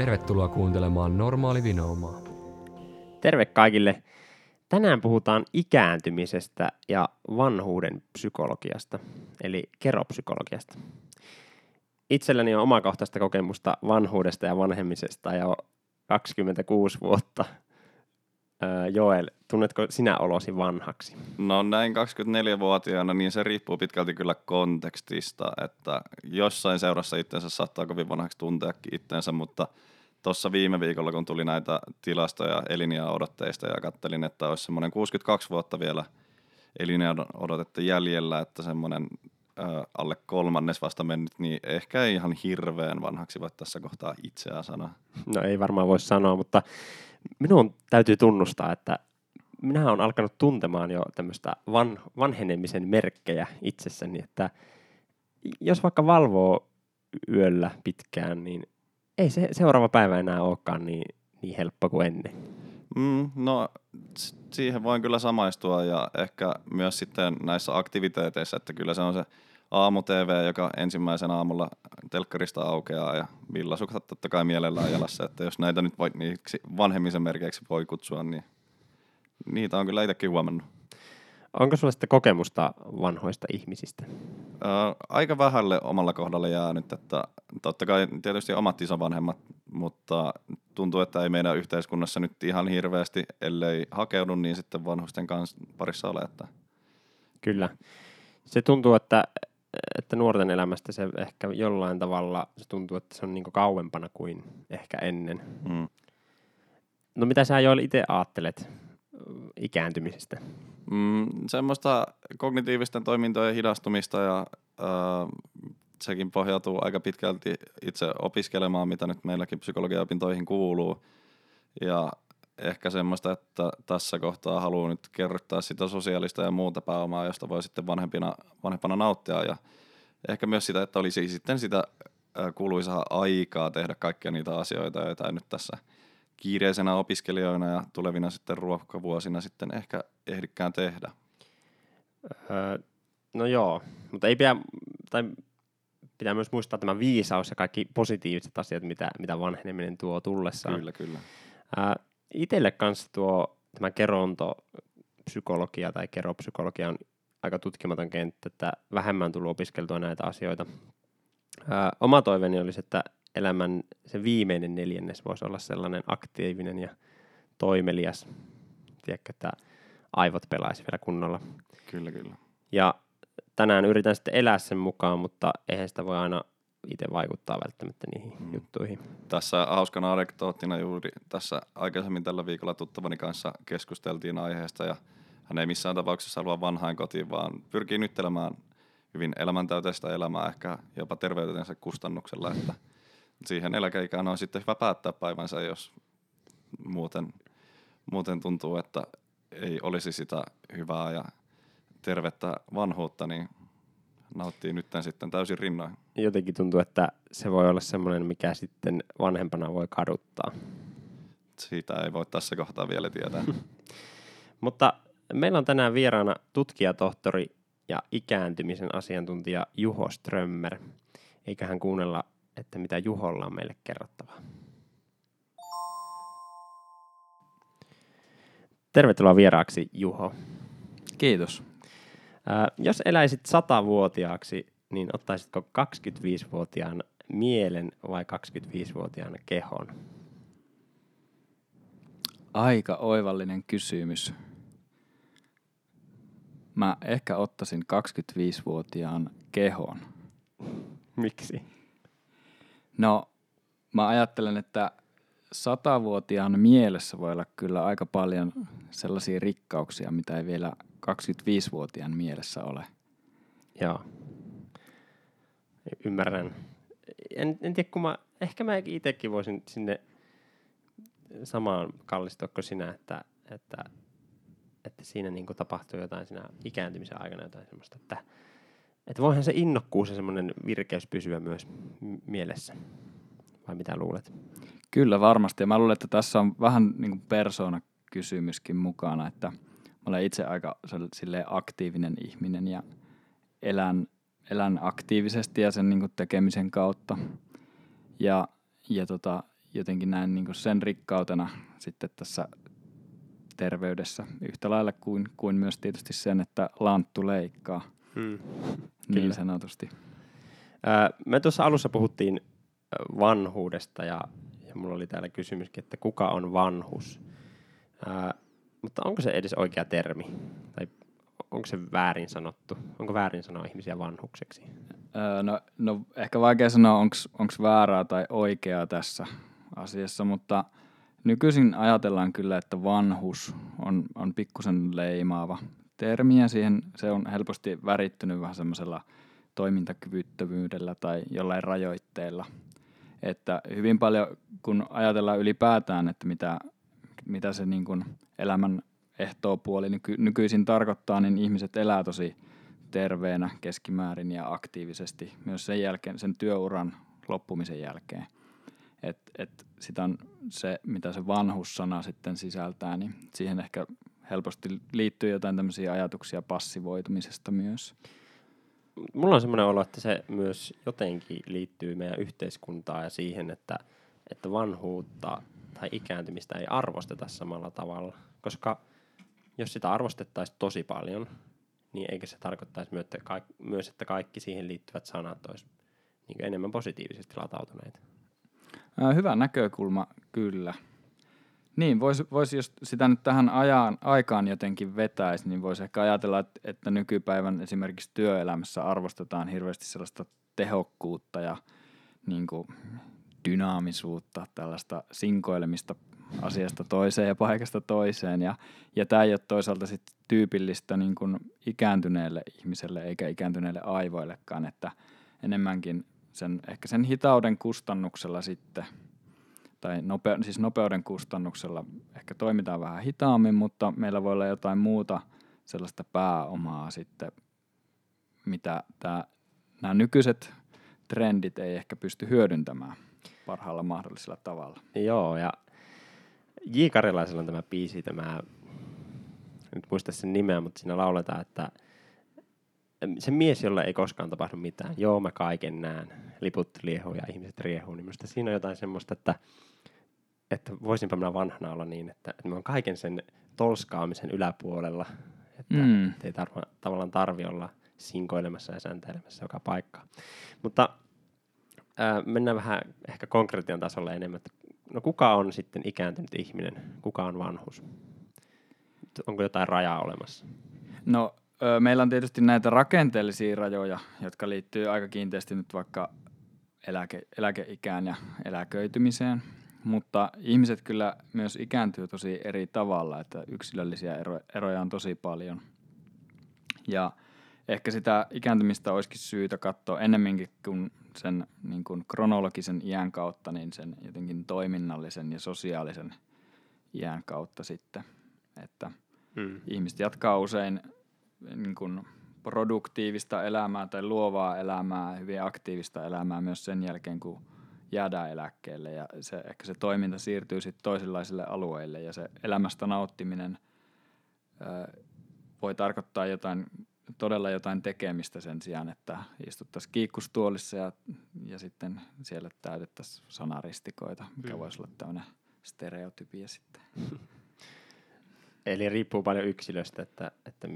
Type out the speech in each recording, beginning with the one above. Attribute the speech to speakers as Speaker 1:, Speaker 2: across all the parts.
Speaker 1: Tervetuloa kuuntelemaan Normaali Vinoumaa.
Speaker 2: Terve kaikille. Tänään puhutaan ikääntymisestä ja vanhuuden psykologiasta, eli keropsykologiasta. Itselläni on omakohtaista kokemusta vanhuudesta ja vanhemmisesta jo 26 vuotta. Öö, Joel, tunnetko sinä olosi vanhaksi?
Speaker 3: No näin 24-vuotiaana, niin se riippuu pitkälti kyllä kontekstista, että jossain seurassa itsensä saattaa kovin vanhaksi tunteakin itsensä, mutta tuossa viime viikolla, kun tuli näitä tilastoja elinia odotteista ja kattelin, että olisi semmoinen 62 vuotta vielä elinia odotetta jäljellä, että semmoinen alle kolmannes vasta mennyt, niin ehkä ei ihan hirveän vanhaksi voi tässä kohtaa itseään sanoa.
Speaker 2: No ei varmaan voi sanoa, mutta minun täytyy tunnustaa, että minä olen alkanut tuntemaan jo tämmöistä van, vanhenemisen merkkejä itsessäni, että jos vaikka valvoo yöllä pitkään, niin ei se seuraava päivä enää olekaan niin, niin helppo kuin ennen.
Speaker 3: Mm, no siihen voin kyllä samaistua ja ehkä myös sitten näissä aktiviteeteissa, että kyllä se on se aamu-TV, joka ensimmäisen aamulla telkkarista aukeaa ja villasukset totta kai mielellään jalassa, että jos näitä nyt voi, niiksi vanhemmisen merkeiksi voi kutsua, niin niitä on kyllä itsekin huomannut.
Speaker 2: Onko sulla sitten kokemusta vanhoista ihmisistä?
Speaker 3: Ää, aika vähälle omalla kohdalla jäänyt, että totta kai tietysti omat isovanhemmat, mutta tuntuu, että ei meidän yhteiskunnassa nyt ihan hirveästi, ellei hakeudu, niin sitten vanhusten kanssa parissa ole. Että...
Speaker 2: Kyllä. Se tuntuu, että, että nuorten elämästä se ehkä jollain tavalla, se tuntuu, että se on niin kauempana kuin ehkä ennen. Mm. No mitä sä jo itse ajattelet ikääntymisestä?
Speaker 3: Mm, semmoista kognitiivisten toimintojen hidastumista ja äh, sekin pohjautuu aika pitkälti itse opiskelemaan, mitä nyt meilläkin psykologiaopintoihin kuuluu. Ja ehkä semmoista, että tässä kohtaa haluan nyt kerryttää sitä sosiaalista ja muuta pääomaa, josta voi sitten vanhempina, vanhempana nauttia. Ja ehkä myös sitä, että olisi sitten sitä kuuluisaa aikaa tehdä kaikkia niitä asioita, joita ei nyt tässä – kiireisenä opiskelijoina ja tulevina sitten ruokavuosina sitten ehkä ehdikään tehdä?
Speaker 2: Öö, no joo, mutta ei pidä, tai pitää myös muistaa tämä viisaus ja kaikki positiiviset asiat, mitä, mitä vanheneminen tuo tullessaan.
Speaker 3: Kyllä, kyllä.
Speaker 2: Öö, itelle kanssa tuo tämä keronto psykologia tai keropsykologia on aika tutkimaton kenttä, että vähemmän tullut opiskeltua näitä asioita. Öö, oma toiveeni olisi, että elämän se viimeinen neljännes voisi olla sellainen aktiivinen ja toimelias. Tiedätkö, että aivot pelaisi vielä kunnolla.
Speaker 3: Kyllä, kyllä.
Speaker 2: Ja tänään yritän sitten elää sen mukaan, mutta eihän sitä voi aina itse vaikuttaa välttämättä niihin mm. juttuihin.
Speaker 3: Tässä hauskana anekdoottina juuri tässä aikaisemmin tällä viikolla tuttavani kanssa keskusteltiin aiheesta ja hän ei missään tapauksessa halua vanhain kotiin, vaan pyrkii nyttelemään hyvin elämäntäyteistä elämää ehkä jopa terveytensä kustannuksella, että – siihen eläkeikään on sitten hyvä päättää päivänsä, jos muuten, muuten tuntuu, että ei olisi sitä hyvää ja tervettä vanhuutta, niin nauttii nyt sitten täysin rinnoin.
Speaker 2: Jotenkin tuntuu, että se voi olla semmoinen, mikä sitten vanhempana voi kaduttaa.
Speaker 3: Siitä ei voi tässä kohtaa vielä tietää.
Speaker 2: Mutta meillä on tänään vieraana tutkijatohtori ja ikääntymisen asiantuntija Juho Strömmer. Eiköhän kuunnella että mitä Juholla on meille kerrottavaa. Tervetuloa vieraaksi, Juho.
Speaker 4: Kiitos.
Speaker 2: Ää, jos eläisit satavuotiaaksi, niin ottaisitko 25-vuotiaan mielen vai 25-vuotiaan kehon?
Speaker 4: Aika oivallinen kysymys. Mä ehkä ottaisin 25-vuotiaan kehon.
Speaker 2: Miksi?
Speaker 4: No, mä ajattelen, että satavuotiaan mielessä voi olla kyllä aika paljon sellaisia rikkauksia, mitä ei vielä 25-vuotiaan mielessä ole.
Speaker 2: Joo. Ymmärrän. En, en tiedä, kun mä, ehkä mä itsekin voisin sinne samaan kallistua kuin sinä, että, että, että siinä niin tapahtuu jotain siinä ikääntymisen aikana jotain semmoista, että – että voihan se innokkuus ja semmoinen virkeys pysyä myös mielessä. Vai mitä luulet?
Speaker 4: Kyllä varmasti. Ja mä luulen, että tässä on vähän niin kuin persoona-kysymyskin mukana, että mä olen itse aika aktiivinen ihminen ja elän, elän aktiivisesti ja sen niin kuin tekemisen kautta. Ja, ja tota, jotenkin näen niin sen rikkautena sitten tässä terveydessä yhtä lailla kuin, kuin myös tietysti sen, että lanttu leikkaa
Speaker 2: Mm.
Speaker 4: niin
Speaker 2: Kyllä.
Speaker 4: sanotusti.
Speaker 2: Ää, me tuossa alussa puhuttiin vanhuudesta ja, ja mulla oli täällä kysymyskin, että kuka on vanhus? Ää, mutta onko se edes oikea termi? Tai onko se väärin sanottu? Onko väärin sanoa ihmisiä vanhukseksi?
Speaker 4: Öö, no, no ehkä vaikea sanoa, onko väärää tai oikeaa tässä asiassa, mutta nykyisin ajatellaan kyllä, että vanhus on, on pikkusen leimaava termi ja siihen se on helposti värittynyt vähän semmoisella toimintakyvyttömyydellä tai jollain rajoitteella. Että hyvin paljon, kun ajatellaan ylipäätään, että mitä, mitä se niin kuin elämän ehtoopuoli nyky, nykyisin tarkoittaa, niin ihmiset elää tosi terveenä keskimäärin ja aktiivisesti myös sen jälkeen, sen työuran loppumisen jälkeen. Et, et sitä on se, mitä se vanhussana sitten sisältää, niin siihen ehkä helposti liittyy jotain tämmöisiä ajatuksia passivoitumisesta myös.
Speaker 2: Mulla on semmoinen olo, että se myös jotenkin liittyy meidän yhteiskuntaan ja siihen, että, että vanhuutta tai ikääntymistä ei arvosteta samalla tavalla. Koska jos sitä arvostettaisiin tosi paljon, niin eikö se tarkoittaisi myös, että kaikki, myös, että kaikki siihen liittyvät sanat olisi niin enemmän positiivisesti latautuneita.
Speaker 4: Hyvä näkökulma, kyllä. Niin, voisi, vois, jos sitä nyt tähän ajan, aikaan jotenkin vetäisi, niin voisi ehkä ajatella, että, että nykypäivän esimerkiksi työelämässä arvostetaan hirveästi sellaista tehokkuutta ja niin kuin, dynaamisuutta, tällaista sinkoilemista asiasta toiseen ja paikasta toiseen. Ja, ja tämä ei ole toisaalta sit tyypillistä niin kuin ikääntyneelle ihmiselle eikä ikääntyneelle aivoillekaan, että enemmänkin sen, ehkä sen hitauden kustannuksella sitten, tai nope, siis nopeuden kustannuksella ehkä toimitaan vähän hitaammin, mutta meillä voi olla jotain muuta sellaista pääomaa sitten, mitä tää, nämä nykyiset trendit ei ehkä pysty hyödyntämään parhaalla mahdollisella tavalla.
Speaker 2: Joo, ja J. Karilaisella on tämä biisi, tämä, nyt muista sen nimeä, mutta siinä lauletaan, että se mies, jolle ei koskaan tapahdu mitään. Joo, mä kaiken näen. Liput liehuu ja ihmiset riehuu. Niin minusta siinä on jotain semmoista, että, että voisinpa minä vanhana olla niin, että, että mä oon kaiken sen tolskaamisen yläpuolella. Että,
Speaker 4: Mm.
Speaker 2: ei tarva, tavallaan tarvi olla sinkoilemassa ja sänteilemässä joka paikka. Mutta ää, mennään vähän ehkä konkretian tasolle enemmän. Että, no kuka on sitten ikääntynyt ihminen? Kuka on vanhus? Onko jotain rajaa olemassa?
Speaker 4: No ö, meillä on tietysti näitä rakenteellisia rajoja, jotka liittyy aika kiinteästi nyt vaikka eläke, eläkeikään ja eläköitymiseen, mutta ihmiset kyllä myös ikääntyy tosi eri tavalla, että yksilöllisiä ero, eroja on tosi paljon. Ja ehkä sitä ikääntymistä olisikin syytä katsoa ennemminkin kuin sen niin kuin kronologisen iän kautta, niin sen jotenkin toiminnallisen ja sosiaalisen iän kautta sitten, että
Speaker 2: Mm.
Speaker 4: ihmiset jatkaa usein niin kuin produktiivista elämää tai luovaa elämää, hyvin aktiivista elämää myös sen jälkeen, kun jäädään eläkkeelle ja se, ehkä se toiminta siirtyy sitten toisenlaisille alueille ja se elämästä nauttiminen ö, voi tarkoittaa jotain, todella jotain tekemistä sen sijaan, että istuttaisiin kiikkustuolissa ja, ja sitten siellä täytettäisiin sanaristikoita, mikä
Speaker 2: Mm.
Speaker 4: voisi olla tämmöinen stereotypia sitten.
Speaker 2: Eli riippuu paljon yksilöstä, että, että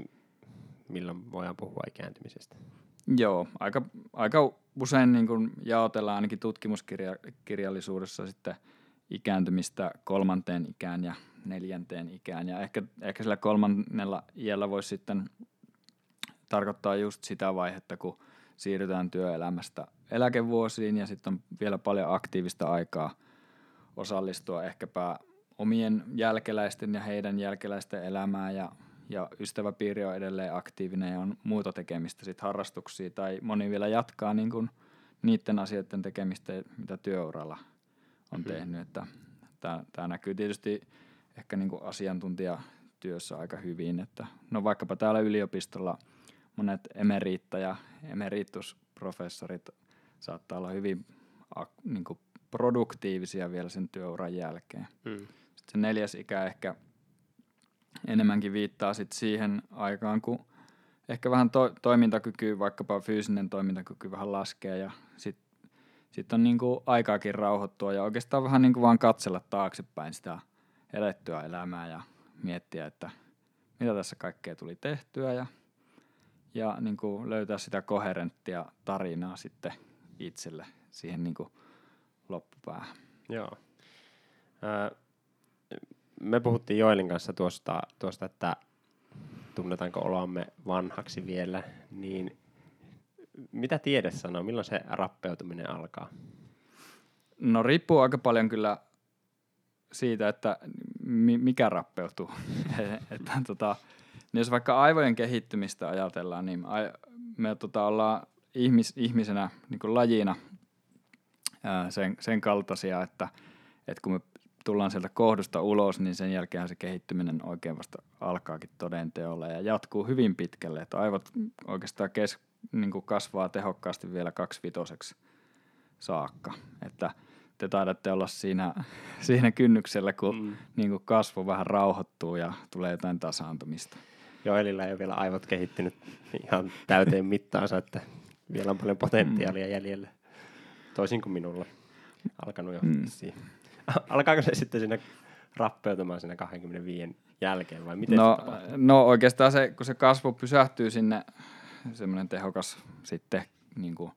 Speaker 2: milloin voidaan puhua ikääntymisestä.
Speaker 4: Joo, aika, aika usein niin kuin jaotellaan ainakin tutkimuskirjallisuudessa sitten ikääntymistä kolmanteen ikään ja neljänteen ikään. Ja ehkä, ehkä sillä kolmannella iällä voisi sitten tarkoittaa just sitä vaihetta, kun siirrytään työelämästä eläkevuosiin ja sitten on vielä paljon aktiivista aikaa osallistua ehkäpä omien jälkeläisten ja heidän jälkeläisten elämään ja, ja ystäväpiiri on edelleen aktiivinen ja on muuta tekemistä, sit harrastuksia tai moni vielä jatkaa niin kuin niiden asioiden tekemistä, mitä työuralla on
Speaker 2: Mhm.
Speaker 4: tehnyt. Että tämä näkyy tietysti ehkä niin kuin asiantuntijatyössä aika hyvin, että no vaikkapa täällä yliopistolla monet emeriitta ja emeritusprofessorit saattaa olla hyvin niin kuin produktiivisia vielä sen työuran jälkeen.
Speaker 2: Mm.
Speaker 4: Sitten se neljäs ikä ehkä enemmänkin viittaa sit siihen aikaan, kun ehkä vähän to- toimintakyky, vaikkapa fyysinen toimintakyky vähän laskee ja sit, sitten on niin kuin aikaakin rauhoittua ja oikeastaan vähän niin kuin vaan katsella taaksepäin sitä elettyä elämää ja miettiä, että mitä tässä kaikkea tuli tehtyä ja, ja niin kuin löytää sitä koherenttia tarinaa sitten itselle siihen niin kuin loppupäähän.
Speaker 2: Joo. Öö, me puhuttiin Joelin kanssa tuosta, tuosta, että tunnetaanko oloamme vanhaksi vielä, niin mitä tiede sanoo, milloin se rappeutuminen alkaa?
Speaker 4: No riippuu aika paljon kyllä siitä, että mikä rappeutuu. että, tota, niin jos vaikka aivojen kehittymistä ajatellaan, niin me tota, ollaan ihmis, ihmisenä niin lajina ää, sen, sen kaltaisia, että, että kun me tullaan sieltä kohdusta ulos, niin sen jälkeen se kehittyminen oikein vasta alkaakin todenteolla ja jatkuu hyvin pitkälle. Että aivot oikeastaan kes, niin kuin kasvaa tehokkaasti vielä kaksivitoseksi saakka. Että te taidatte olla siinä, siinä kynnyksellä, kun mm. niin kuin kasvu vähän rauhoittuu ja tulee jotain tasaantumista.
Speaker 2: Joo, Elillä ei ole vielä aivot kehittynyt ihan täyteen mittaansa, että vielä on paljon potentiaalia mm. jäljellä. Toisin kuin minulla. Alkanut jo mm. siihen. Alkaako se sitten siinä rappeutumaan siinä 25 jälkeen vai miten
Speaker 4: no,
Speaker 2: se tapahtuu?
Speaker 4: No oikeastaan se, kun se kasvu pysähtyy sinne, semmoinen tehokas sitten niin kuin,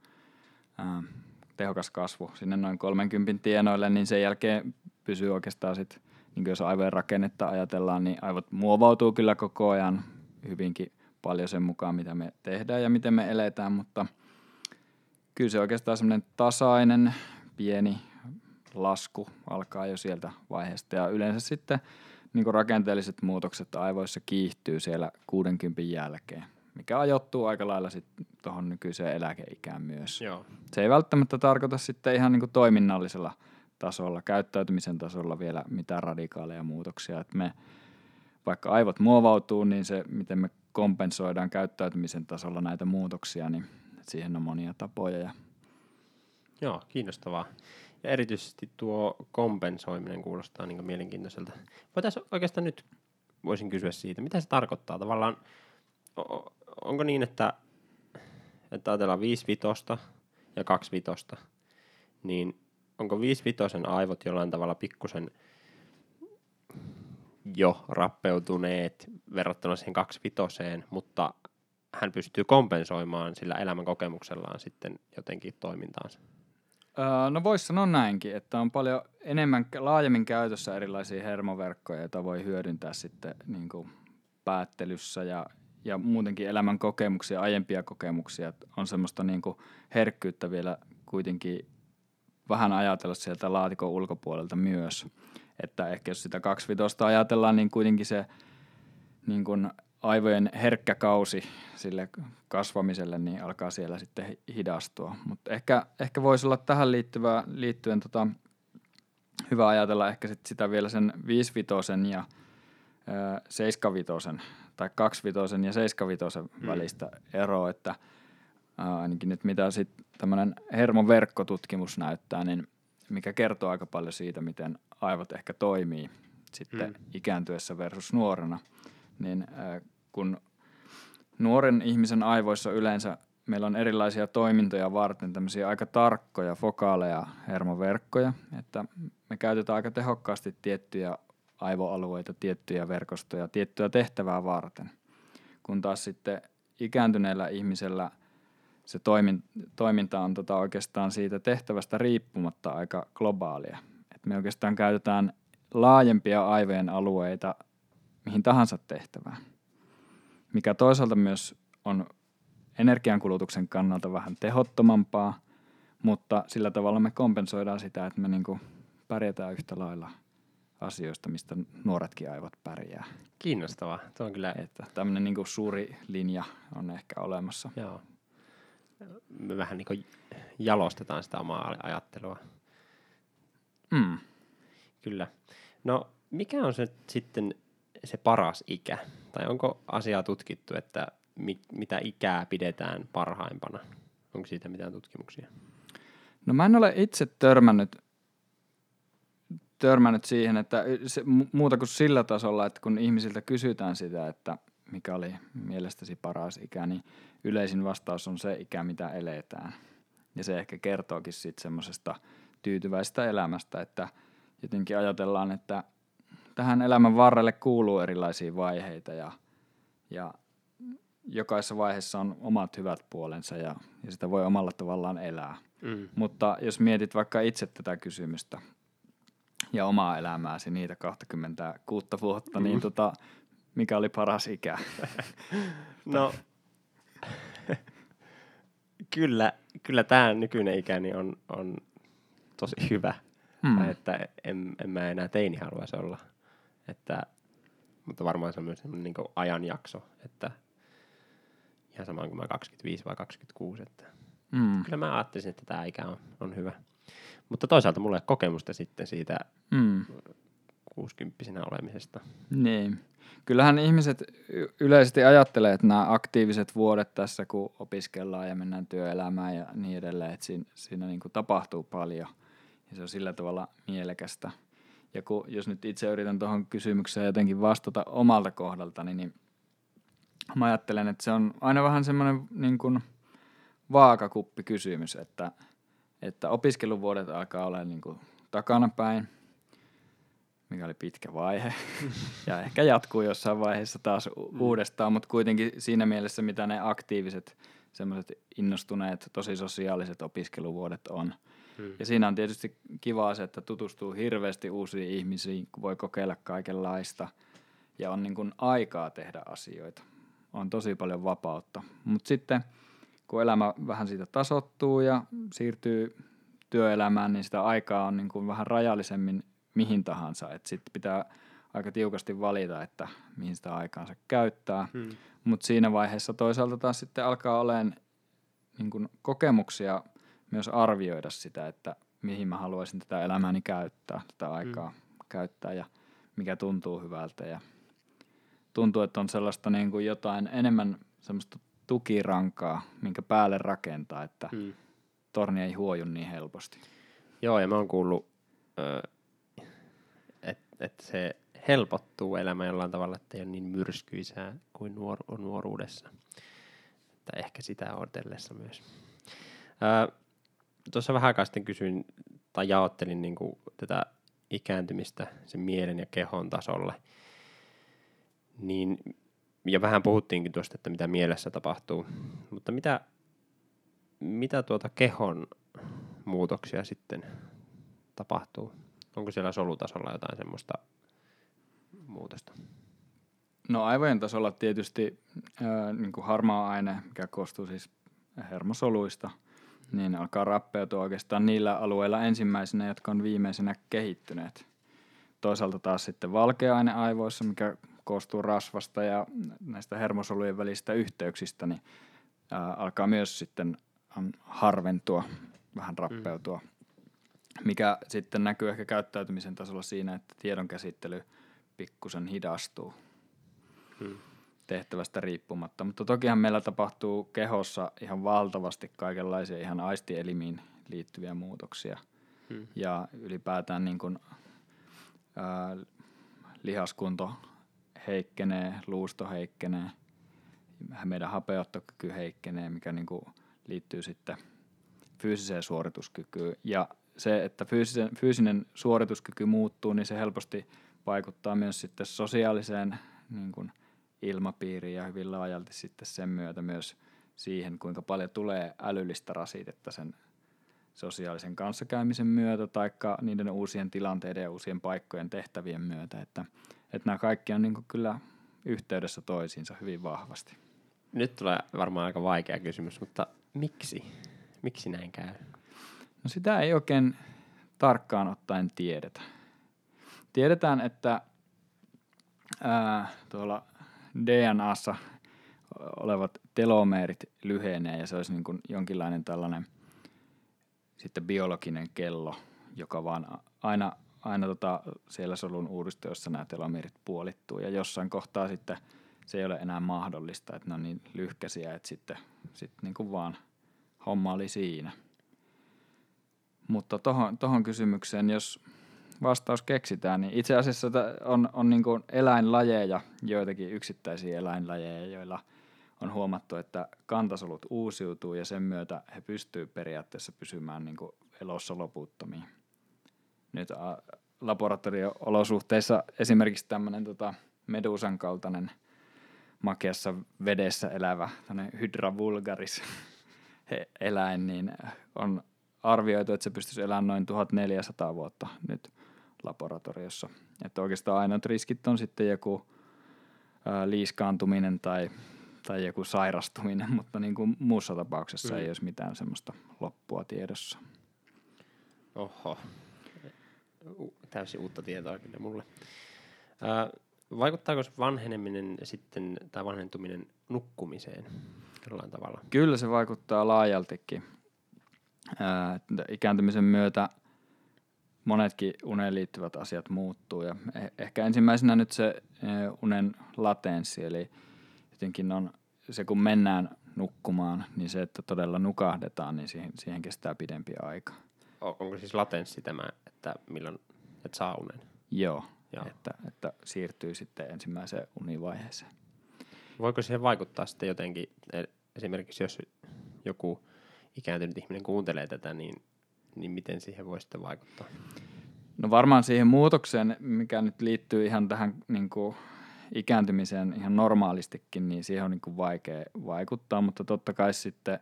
Speaker 4: äh, tehokas kasvu sinne noin 30 tienoille, niin sen jälkeen pysyy oikeastaan sitten, niin jos aivojen rakennetta ajatellaan, niin aivot muovautuu kyllä koko ajan hyvinkin paljon sen mukaan, mitä me tehdään ja miten me eletään, mutta kyllä se oikeastaan semmoinen tasainen, pieni lasku alkaa jo sieltä vaiheesta ja yleensä sitten niin rakenteelliset muutokset aivoissa kiihtyy siellä 60 jälkeen mikä ajoittuu aika lailla sitten tuohon nykyiseen eläkeikään myös.
Speaker 2: Joo.
Speaker 4: Se ei välttämättä tarkoita sitten ihan niin toiminnallisella tasolla, käyttäytymisen tasolla vielä mitään radikaaleja muutoksia. Et me, vaikka aivot muovautuu, niin se, miten me kompensoidaan käyttäytymisen tasolla näitä muutoksia, niin siihen on monia tapoja. Ja...
Speaker 2: Joo, kiinnostavaa. Ja erityisesti tuo kompensoiminen kuulostaa niin mielenkiintoiselta. Voitaisiin oikeastaan nyt, voisin kysyä siitä, mitä se tarkoittaa tavallaan, onko niin, että, että ajatellaan 5 vitosta ja 2 vitosta, niin onko 5 vitosen aivot jollain tavalla pikkusen jo rappeutuneet verrattuna siihen 2 vitoseen, mutta hän pystyy kompensoimaan sillä elämän kokemuksellaan sitten jotenkin toimintaansa?
Speaker 4: Öö, no voisi sanoa näinkin, että on paljon enemmän, laajemmin käytössä erilaisia hermoverkkoja, joita voi hyödyntää sitten niin kuin päättelyssä ja ja muutenkin elämän kokemuksia, aiempia kokemuksia, on semmoista niin kuin herkkyyttä vielä kuitenkin vähän ajatella sieltä laatikon ulkopuolelta myös. Että ehkä jos sitä kaksivitosta ajatellaan, niin kuitenkin se niin kuin aivojen herkkä kausi sille kasvamiselle niin alkaa siellä sitten hidastua. Mutta ehkä, ehkä voisi olla tähän liittyvää, liittyen tota, hyvä ajatella ehkä sit sitä vielä sen 5 ja 7 tai 25 ja 75 mm. välistä eroa, että ää, ainakin nyt mitä sitten tämmöinen hermoverkkotutkimus näyttää, niin mikä kertoo aika paljon siitä, miten aivot ehkä toimii sitten mm. ikääntyessä versus nuorena, niin ää, kun nuoren ihmisen aivoissa yleensä meillä on erilaisia toimintoja varten tämmöisiä aika tarkkoja fokaaleja hermoverkkoja, että me käytetään aika tehokkaasti tiettyjä aivoalueita, tiettyjä verkostoja, tiettyä tehtävää varten. Kun taas sitten ikääntyneellä ihmisellä se toiminta on tota oikeastaan siitä tehtävästä riippumatta aika globaalia. Et me oikeastaan käytetään laajempia aivojen alueita mihin tahansa tehtävään, mikä toisaalta myös on energiankulutuksen kannalta vähän tehottomampaa, mutta sillä tavalla me kompensoidaan sitä, että me niinku pärjätään yhtä lailla – asioista, mistä nuoretkin aivot pärjää.
Speaker 2: Kiinnostavaa. Tuo on kyllä...
Speaker 4: Että tämmöinen niin suuri linja on ehkä olemassa.
Speaker 2: Joo. Me vähän niin kuin jalostetaan sitä omaa ajattelua.
Speaker 4: Mm.
Speaker 2: Kyllä. No, mikä on se sitten se paras ikä? Tai onko asiaa tutkittu, että mit, mitä ikää pidetään parhaimpana? Onko siitä mitään tutkimuksia?
Speaker 4: No mä en ole itse törmännyt törmännyt siihen, että se, muuta kuin sillä tasolla, että kun ihmisiltä kysytään sitä, että mikä oli mielestäsi paras ikä, niin yleisin vastaus on se ikä, mitä eletään. Ja se ehkä kertookin sitten semmoisesta tyytyväisestä elämästä, että jotenkin ajatellaan, että tähän elämän varrelle kuuluu erilaisia vaiheita ja, ja jokaisessa vaiheessa on omat hyvät puolensa ja, ja sitä voi omalla tavallaan elää.
Speaker 2: Mm.
Speaker 4: Mutta jos mietit vaikka itse tätä kysymystä ja omaa elämääsi, niitä 26 vuotta, niin tota, mikä oli paras ikä?
Speaker 2: No, kyllä, kyllä tämä nykyinen ikäni on, on tosi hyvä.
Speaker 4: Hmm.
Speaker 2: Tai että en, en mä enää teini haluaisi olla. Että, mutta varmaan se on myös niin ajanjakso, että ihan sama kuin mä 25 vai 26, että
Speaker 4: Mm.
Speaker 2: kyllä mä ajattelisin, että tämä ikä on, on hyvä. Mutta toisaalta mulla ei ole kokemusta sitten siitä
Speaker 4: Mm.
Speaker 2: 60 olemisesta.
Speaker 4: Niin. Kyllähän ihmiset yleisesti ajattelee, että nämä aktiiviset vuodet tässä, kun opiskellaan ja mennään työelämään ja niin edelleen, että siinä, siinä niin kuin tapahtuu paljon ja se on sillä tavalla mielekästä. Ja kun, jos nyt itse yritän tuohon kysymykseen jotenkin vastata omalta kohdaltani, niin mä ajattelen, että se on aina vähän semmoinen niin kuin vaakakuppikysymys, että, että opiskeluvuodet alkaa olla niin kuin takanapäin, mikä oli pitkä vaihe. ja ehkä jatkuu jossain vaiheessa taas u- uudestaan, mutta kuitenkin siinä mielessä, mitä ne aktiiviset, semmoiset innostuneet, tosi sosiaaliset opiskeluvuodet on.
Speaker 2: Hmm.
Speaker 4: Ja siinä on tietysti kivaa se, että tutustuu hirveästi uusiin ihmisiin, voi kokeilla kaikenlaista ja on niin kuin aikaa tehdä asioita. On tosi paljon vapautta. Mutta sitten kun elämä vähän siitä tasottuu ja siirtyy työelämään, niin sitä aikaa on niin kuin vähän rajallisemmin mihin tahansa. Sitten pitää aika tiukasti valita, että mihin sitä aikaansa käyttää.
Speaker 2: Hmm.
Speaker 4: Mutta siinä vaiheessa toisaalta taas sitten alkaa olemaan niin kuin kokemuksia myös arvioida sitä, että mihin mä haluaisin tätä elämääni käyttää, tätä aikaa mm. käyttää ja mikä tuntuu hyvältä. Ja tuntuu, että on sellaista niin kuin jotain enemmän semmoista tukirankaa, minkä päälle rakentaa, että
Speaker 2: Hmm.
Speaker 4: torni ei huoju niin helposti.
Speaker 2: Joo, ja mä oon kuullut, että et se helpottuu elämä jollain tavalla, että ei ole niin myrskyisää kuin nuor- nuoruudessa. Että ehkä sitä odotellessa myös. Ö, Tuossa vähän aikaa sitten kysyin tai jaottelin niin kuin tätä ikääntymistä sen mielen ja kehon tasolle. Niin, ja vähän puhuttiinkin tuosta, että mitä mielessä tapahtuu. Mutta mitä, mitä tuota kehon muutoksia sitten tapahtuu? Onko siellä solutasolla jotain semmoista muutosta?
Speaker 4: No aivojen tasolla tietysti ää, niin kuin harmaa aine, mikä koostuu siis hermosoluista, niin alkaa rappeutua oikeastaan niillä alueilla ensimmäisenä, jotka on viimeisenä kehittyneet. Toisaalta taas sitten valkea aine aivoissa, mikä koostuu rasvasta ja näistä hermosolujen välisistä yhteyksistä, niin ää, alkaa myös sitten harventua, vähän rappeutua, mikä sitten näkyy ehkä käyttäytymisen tasolla siinä, että tiedon käsittely pikkusen hidastuu
Speaker 2: Hmm.
Speaker 4: Tehtävästä riippumatta. Mutta tokihan meillä tapahtuu kehossa ihan valtavasti kaikenlaisia ihan aistielimiin liittyviä muutoksia.
Speaker 2: Hmm.
Speaker 4: Ja ylipäätään niin kuin, ää, lihaskunto heikkenee, luusto heikkenee, meidän hapeuttokyky heikkenee, mikä niin kuin liittyy sitten fyysiseen suorituskykyyn. Ja se, että fyysisen, fyysinen suorituskyky muuttuu, niin se helposti vaikuttaa myös sitten sosiaaliseen niin kuin ilmapiiriin ja hyvin laajalti sitten sen myötä myös siihen, kuinka paljon tulee älyllistä rasitetta sen sosiaalisen kanssakäymisen myötä tai niiden uusien tilanteiden ja uusien paikkojen tehtävien myötä. Että, että nämä kaikki on niin kyllä yhteydessä toisiinsa hyvin vahvasti.
Speaker 2: Nyt tulee varmaan aika vaikea kysymys, mutta miksi? Miksi näin käy?
Speaker 4: No sitä ei oikein tarkkaan ottaen tiedetä. Tiedetään, että ää, tuolla DNAssa olevat telomeerit lyhenee ja se olisi niin kuin jonkinlainen tällainen sitten biologinen kello, joka vaan aina, aina tota siellä solun uudistuessa nämä telomeerit puolittuu ja jossain kohtaa sitten se ei ole enää mahdollista, että ne on niin lyhkäisiä, että sitten, sitten niin kuin vaan homma oli siinä. Mutta tohon, tohon kysymykseen, jos vastaus keksitään, niin itse asiassa on, on niin kuin eläinlajeja, joitakin yksittäisiä eläinlajeja, joilla on huomattu, että kantasolut uusiutuu ja sen myötä he pystyvät periaatteessa pysymään niin kuin elossa loputtomiin. Nyt laboratorio-olosuhteissa esimerkiksi tämmöinen tota, medusan kaltainen makeassa vedessä elävä hydra vulgaris eläin, niin on arvioitu, että se pystyisi elämään noin 1400 vuotta nyt laboratoriossa. Että oikeastaan ainoat riskit on sitten joku ää, liiskaantuminen tai, tai joku sairastuminen, mutta niin kuin muussa tapauksessa mm. ei olisi mitään semmoista loppua tiedossa.
Speaker 2: Oho, täysin uutta tietoa kyllä mulle. Ää, vaikuttaako vanheneminen sitten, tai vanhentuminen nukkumiseen jollain tavalla?
Speaker 4: Kyllä se vaikuttaa laajaltikin. Ää, ikääntymisen myötä monetkin uneen liittyvät asiat muuttuu ja eh- ehkä ensimmäisenä nyt se unen latenssi, eli jotenkin on se kun mennään nukkumaan, niin se, että todella nukahdetaan, niin siihen, siihen kestää pidempi aika.
Speaker 2: Onko siis latenssi tämä, että milloin et saa unen?
Speaker 4: Joo, Joo. Että, että siirtyy sitten ensimmäiseen univaiheeseen.
Speaker 2: Voiko siihen vaikuttaa sitten jotenkin, e, esimerkiksi jos joku ikääntynyt ihminen kuuntelee tätä, niin, niin miten siihen voi sitten vaikuttaa?
Speaker 4: No varmaan siihen muutokseen, mikä nyt liittyy ihan tähän niin kuin ikääntymiseen ihan normaalistikin, niin siihen on niin kuin vaikea vaikuttaa, mutta totta kai sitten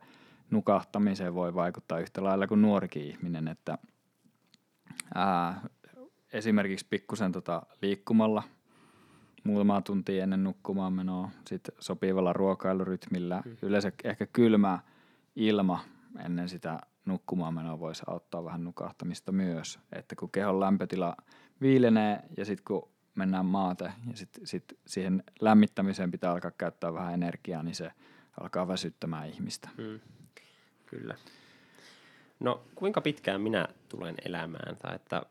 Speaker 4: nukahtamiseen voi vaikuttaa yhtä lailla kuin nuorikin ihminen, että ää, esimerkiksi pikkusen tota liikkumalla muutamaa tuntia ennen nukkumaan menoa, sitten sopivalla ruokailurytmillä, mm. yleensä ehkä kylmä ilma ennen sitä nukkumaan menoa voisi auttaa vähän nukahtamista myös, että kun kehon lämpötila viilenee ja sitten kun mennään maate ja sitten sit siihen lämmittämiseen pitää alkaa käyttää vähän energiaa, niin se alkaa väsyttämään ihmistä. Mm.
Speaker 2: Kyllä. No kuinka pitkään minä tulen elämään? Tai että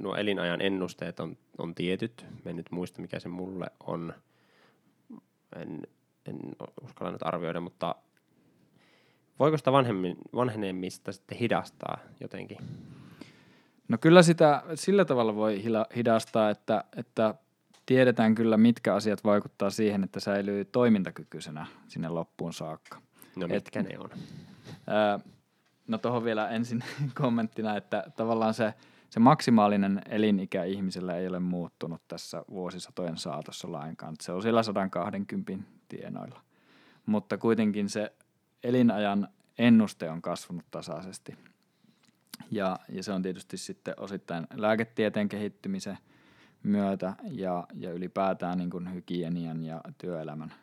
Speaker 2: nuo elinajan ennusteet on, on tietyt. Mä en nyt muista, mikä se mulle on. En, en uskalla nyt arvioida, mutta voiko sitä vanhenemista sitten hidastaa jotenkin?
Speaker 4: No kyllä sitä sillä tavalla voi hidastaa, että, että tiedetään kyllä, mitkä asiat vaikuttaa siihen, että säilyy toimintakykyisenä sinne loppuun saakka.
Speaker 2: No mitkä Et, ne on?
Speaker 4: Ää, no tuohon vielä ensin kommenttina, että tavallaan se – se maksimaalinen elinikä ihmisellä ei ole muuttunut tässä vuosisatojen saatossa lainkaan. Se on siellä 120 tienoilla. Mutta kuitenkin se elinajan ennuste on kasvanut tasaisesti. Ja, ja se on tietysti sitten osittain lääketieteen kehittymisen myötä ja, ja ylipäätään niin kuin hygienian ja työelämän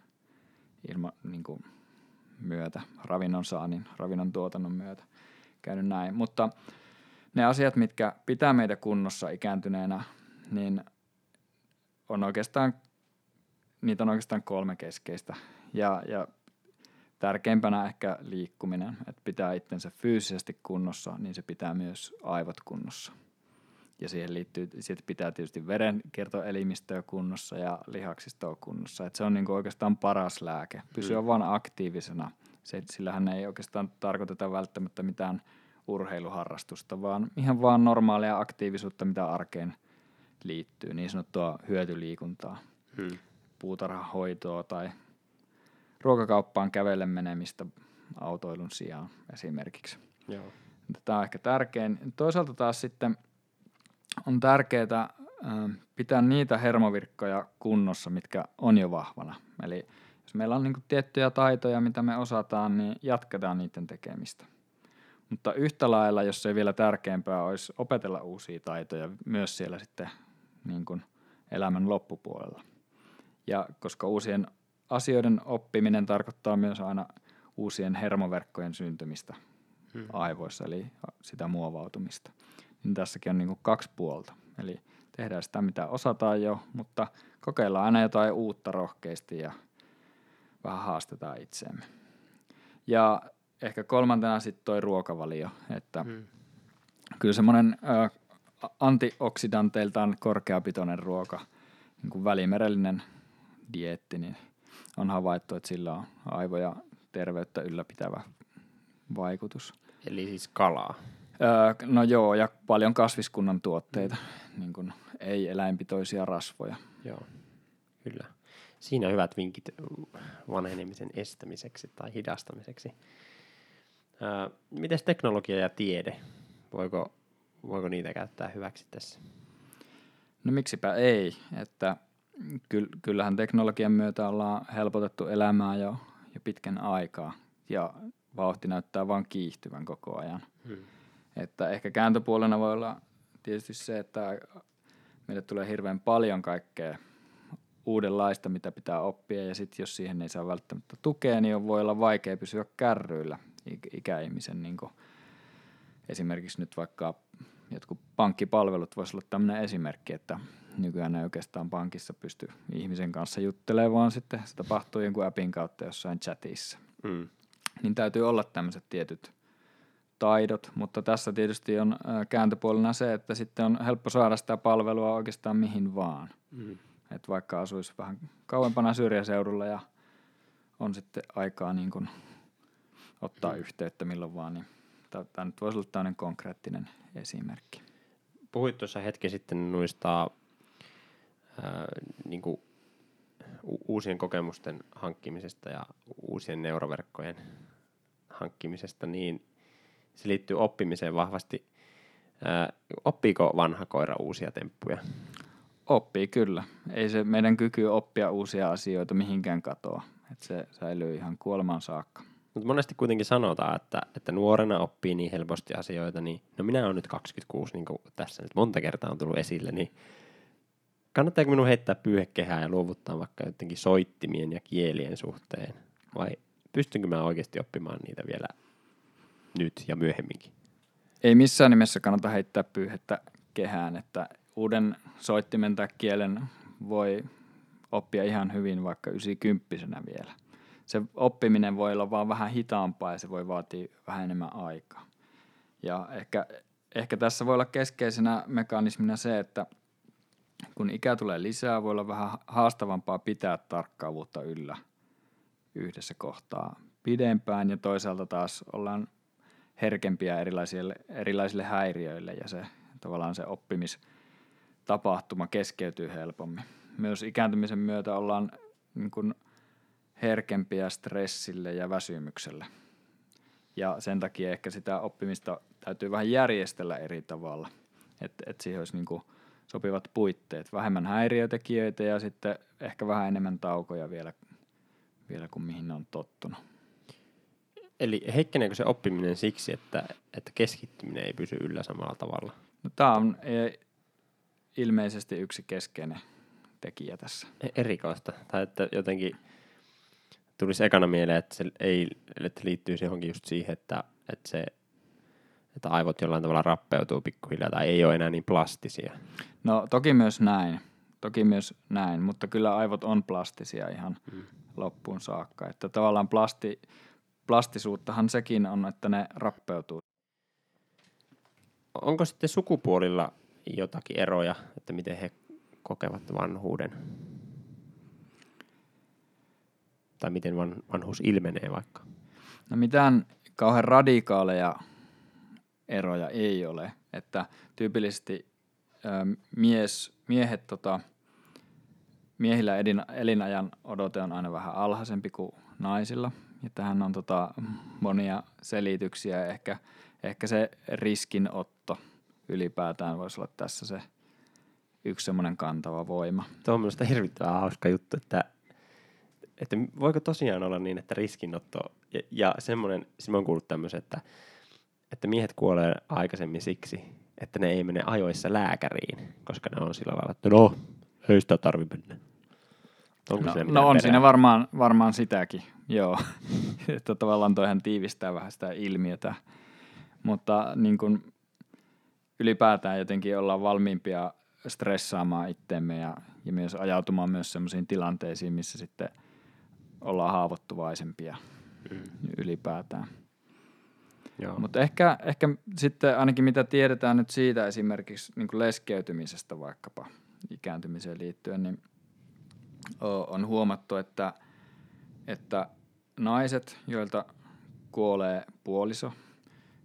Speaker 4: ilma, niin kuin myötä, ravinnon saannin, ravinnon tuotannon myötä käynyt näin. Mutta ne asiat, mitkä pitää meitä kunnossa ikääntyneenä, niin on oikeastaan, niitä on oikeastaan kolme keskeistä. Ja, ja tärkeimpänä ehkä liikkuminen, että pitää itsensä fyysisesti kunnossa, niin se pitää myös aivot kunnossa. Ja siihen liittyy, sitten pitää tietysti verenkiertoelimistöä kunnossa ja lihaksistoa kunnossa. että se on niin oikeastaan paras lääke. Pysyä hmm. vaan aktiivisena. Se, sillähän ei oikeastaan tarkoiteta välttämättä mitään – urheiluharrastusta, vaan ihan vaan normaalia aktiivisuutta, mitä arkeen liittyy, niin sanottua hyötyliikuntaa, hmm. puutarhahoitoa tai ruokakauppaan kävellen menemistä autoilun sijaan esimerkiksi. Joo. Tämä on ehkä tärkein. Toisaalta taas sitten on tärkeää pitää niitä hermovirkkoja kunnossa, mitkä on jo vahvana. Eli jos meillä on niin tiettyjä taitoja, mitä me osataan, niin jatketaan niiden tekemistä. Mutta yhtä lailla, jos ei vielä tärkeämpää, olisi opetella uusia taitoja myös siellä sitten niin kuin elämän loppupuolella. Ja koska uusien asioiden oppiminen tarkoittaa myös aina uusien hermoverkkojen syntymistä hmm. aivoissa, eli sitä muovautumista. Niin tässäkin on niin kuin kaksi puolta. Eli tehdään sitä, mitä osataan jo, mutta kokeillaan aina jotain uutta rohkeasti ja vähän haastetaan itseämme. Ja ehkä kolmantena sitten toi ruokavalio, että hmm. kyllä semmoinen antioksidanteiltaan korkeapitoinen ruoka, niin kuin välimerellinen dietti, niin on havaittu, että sillä on aivoja terveyttä ylläpitävä vaikutus.
Speaker 2: Eli siis kalaa?
Speaker 4: Öö, no joo, ja paljon kasviskunnan tuotteita, mm. niin kuin ei eläinpitoisia rasvoja.
Speaker 2: Joo, kyllä. Siinä hyvät vinkit vanhenemisen estämiseksi tai hidastamiseksi. Miten teknologia ja tiede? Voiko, voiko niitä käyttää hyväksi tässä?
Speaker 4: No miksipä ei, että kyllähän teknologian myötä ollaan helpotettu elämää jo, jo pitkän aikaa ja vauhti näyttää vain kiihtyvän koko ajan. Hmm. Että ehkä kääntöpuolena voi olla tietysti se, että meille tulee hirveän paljon kaikkea uudenlaista, mitä pitää oppia, ja sitten jos siihen ei saa välttämättä tukea, niin voi olla vaikea pysyä kärryillä ikäihmisen. Niin esimerkiksi nyt vaikka jotkut pankkipalvelut voisi olla tämmöinen esimerkki, että nykyään ei oikeastaan pankissa pysty ihmisen kanssa juttelemaan, vaan sitten se tapahtuu jonkun appin kautta jossain chatissa. Mm. Niin täytyy olla tämmöiset tietyt taidot, mutta tässä tietysti on kääntöpuolena se, että sitten on helppo saada sitä palvelua oikeastaan mihin vaan. Mm. Että vaikka asuisi vähän kauempana syrjäseudulla ja on sitten aikaa niin kuin ottaa mm. yhteyttä milloin vaan, niin tämä nyt voisi olla tämmöinen konkreettinen esimerkki.
Speaker 2: Puhuit tuossa hetki sitten noista ää, niin kuin uusien kokemusten hankkimisesta ja uusien neuroverkkojen hankkimisesta, niin se liittyy oppimiseen vahvasti. Ää, oppiiko vanha koira uusia temppuja?
Speaker 4: Oppii kyllä. Ei se meidän kyky oppia uusia asioita mihinkään katoa. Et se säilyy ihan kuolemaan saakka.
Speaker 2: Mutta monesti kuitenkin sanotaan, että, että nuorena oppii niin helposti asioita, niin no minä olen nyt 26, niin kuin tässä nyt monta kertaa on tullut esille, niin kannattaako minun heittää pyyhekehää ja luovuttaa vaikka jotenkin soittimien ja kielien suhteen? Vai pystynkö mä oikeasti oppimaan niitä vielä nyt ja myöhemminkin?
Speaker 4: Ei missään nimessä kannata heittää pyyhettä kehään, että uuden soittimen tai kielen voi oppia ihan hyvin vaikka 90 vielä. Se oppiminen voi olla vaan vähän hitaampaa ja se voi vaatia vähän enemmän aikaa. Ja ehkä, ehkä tässä voi olla keskeisenä mekanismina se, että kun ikä tulee lisää, voi olla vähän haastavampaa pitää tarkkaavuutta yllä yhdessä kohtaa pidempään ja toisaalta taas ollaan herkempiä erilaisille, erilaisille häiriöille ja se tavallaan se oppimistapahtuma keskeytyy helpommin. Myös ikääntymisen myötä ollaan niin kuin herkempiä stressille ja väsymykselle. Ja sen takia ehkä sitä oppimista täytyy vähän järjestellä eri tavalla, että et siihen olisi niin kuin sopivat puitteet. Vähemmän häiriötekijöitä ja sitten ehkä vähän enemmän taukoja vielä, vielä kuin mihin on tottunut.
Speaker 2: Eli heikkeneekö se oppiminen siksi, että, että keskittyminen ei pysy yllä samalla tavalla?
Speaker 4: No, tämä on e, ilmeisesti yksi keskeinen tekijä tässä.
Speaker 2: E, erikoista. Tai että jotenkin tulisi ekana mieleen, että se ei, että liittyy johonkin just siihen, että, että, se, että aivot jollain tavalla rappeutuu pikkuhiljaa tai ei ole enää niin plastisia.
Speaker 4: No toki myös näin. Toki myös näin, mutta kyllä aivot on plastisia ihan hmm. loppuun saakka. Että tavallaan plasti, plastisuuttahan sekin on, että ne rappeutuu.
Speaker 2: Onko sitten sukupuolilla jotakin eroja, että miten he kokevat vanhuuden? Tai miten van, vanhuus ilmenee vaikka?
Speaker 4: No mitään kauhean radikaaleja eroja ei ole. Että tyypillisesti ö, mies, miehet, tota, miehillä edin, elinajan odote on aina vähän alhaisempi kuin naisilla – ja tähän on tota monia selityksiä. Ehkä, ehkä se riskinotto ylipäätään voisi olla tässä se yksi semmoinen kantava voima.
Speaker 2: Tuo on minusta hirvittävän hauska juttu, että, että voiko tosiaan olla niin, että riskinotto ja, ja semmoinen, siis mä oon kuullut tämmöisen, että, että miehet kuolee aikaisemmin siksi, että ne ei mene ajoissa lääkäriin, koska ne on sillä lailla, että no, ei sitä tarvi mennä.
Speaker 4: Onko no, no on perää? siinä varmaan, varmaan sitäkin, joo. että tavallaan toihan tiivistää vähän sitä ilmiötä. Mutta niin kuin ylipäätään jotenkin ollaan valmiimpia stressaamaan itteemme ja, ja myös ajautumaan myös sellaisiin tilanteisiin, missä sitten ollaan haavoittuvaisempia mm. ylipäätään. Mutta ehkä, ehkä sitten ainakin mitä tiedetään nyt siitä esimerkiksi niin leskeytymisestä vaikkapa ikääntymiseen liittyen, niin – on huomattu, että, että naiset, joilta kuolee puoliso,